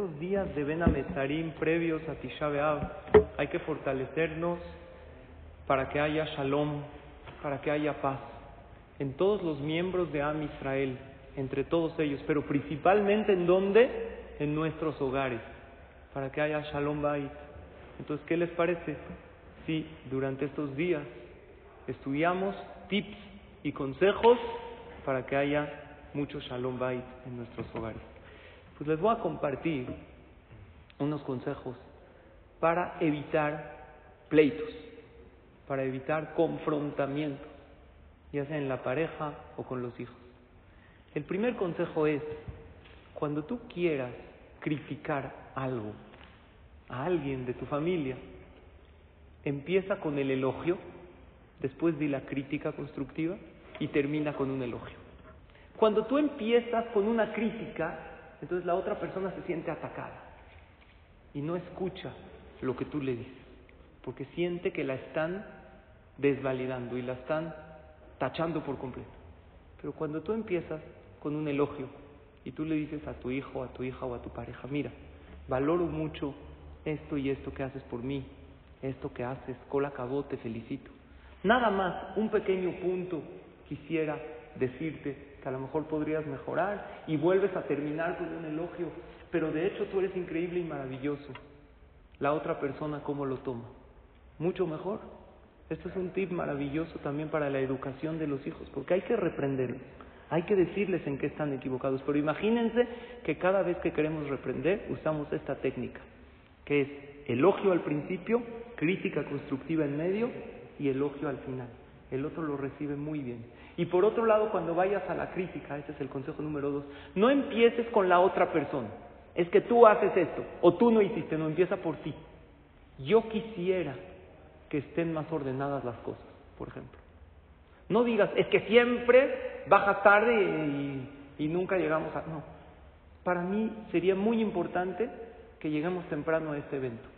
estos días de Ben previos a Tisha B'Av hay que fortalecernos para que haya shalom, para que haya paz en todos los miembros de Am Israel, entre todos ellos, pero principalmente en dónde? En nuestros hogares, para que haya shalom bait. Entonces, ¿qué les parece si durante estos días estudiamos tips y consejos para que haya mucho shalom bait en nuestros hogares? Pues les voy a compartir unos consejos para evitar pleitos, para evitar confrontamientos, ya sea en la pareja o con los hijos. El primer consejo es, cuando tú quieras criticar algo a alguien de tu familia, empieza con el elogio, después di la crítica constructiva y termina con un elogio. Cuando tú empiezas con una crítica, entonces la otra persona se siente atacada y no escucha lo que tú le dices, porque siente que la están desvalidando y la están tachando por completo. Pero cuando tú empiezas con un elogio y tú le dices a tu hijo, a tu hija o a tu pareja, mira, valoro mucho esto y esto que haces por mí, esto que haces, cola acabó, te felicito. Nada más, un pequeño punto quisiera decirte que a lo mejor podrías mejorar y vuelves a terminar con un elogio, pero de hecho tú eres increíble y maravilloso. La otra persona, ¿cómo lo toma? Mucho mejor. Esto es un tip maravilloso también para la educación de los hijos, porque hay que reprenderlos, hay que decirles en qué están equivocados, pero imagínense que cada vez que queremos reprender usamos esta técnica, que es elogio al principio, crítica constructiva en medio y elogio al final. El otro lo recibe muy bien. Y por otro lado, cuando vayas a la crítica, ese es el consejo número dos, no empieces con la otra persona. Es que tú haces esto, o tú no hiciste, no empieza por ti. Yo quisiera que estén más ordenadas las cosas, por ejemplo. No digas, es que siempre bajas tarde y, nunca llegamos a... No, para mí sería muy importante que lleguemos temprano a este evento.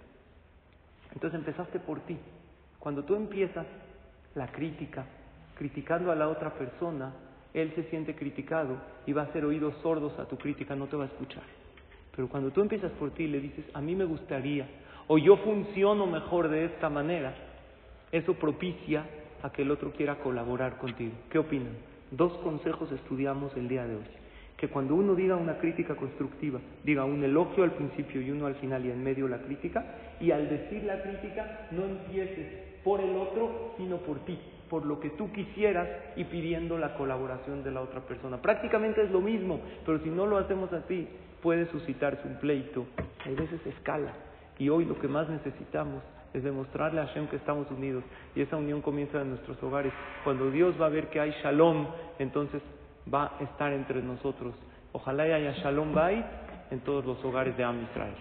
Entonces empezaste por ti. Cuando tú empiezas la crítica, criticando a la otra persona, él se siente criticado y va a hacer oídos sordos a tu crítica, no te va a escuchar. Pero cuando tú empiezas por ti y le dices, a mí me gustaría, o yo funciono mejor de esta manera, eso propicia a que el otro quiera colaborar contigo. ¿Qué opinan? Dos consejos estudiamos el día de hoy. Que cuando uno diga una crítica constructiva, diga un elogio al principio y uno al final y en medio la crítica, y al decir la crítica no empieces por el otro, sino por ti por lo que tú quisieras y pidiendo la colaboración de la otra persona. Prácticamente es lo mismo, pero si no lo hacemos así, puede suscitarse un pleito. A veces escala. Y hoy lo que más necesitamos es demostrarle a Hashem que estamos unidos. Y esa unión comienza en nuestros hogares. Cuando Dios va a ver que hay shalom, entonces va a estar entre nosotros. Ojalá haya shalom bait en todos los hogares de Am Israel.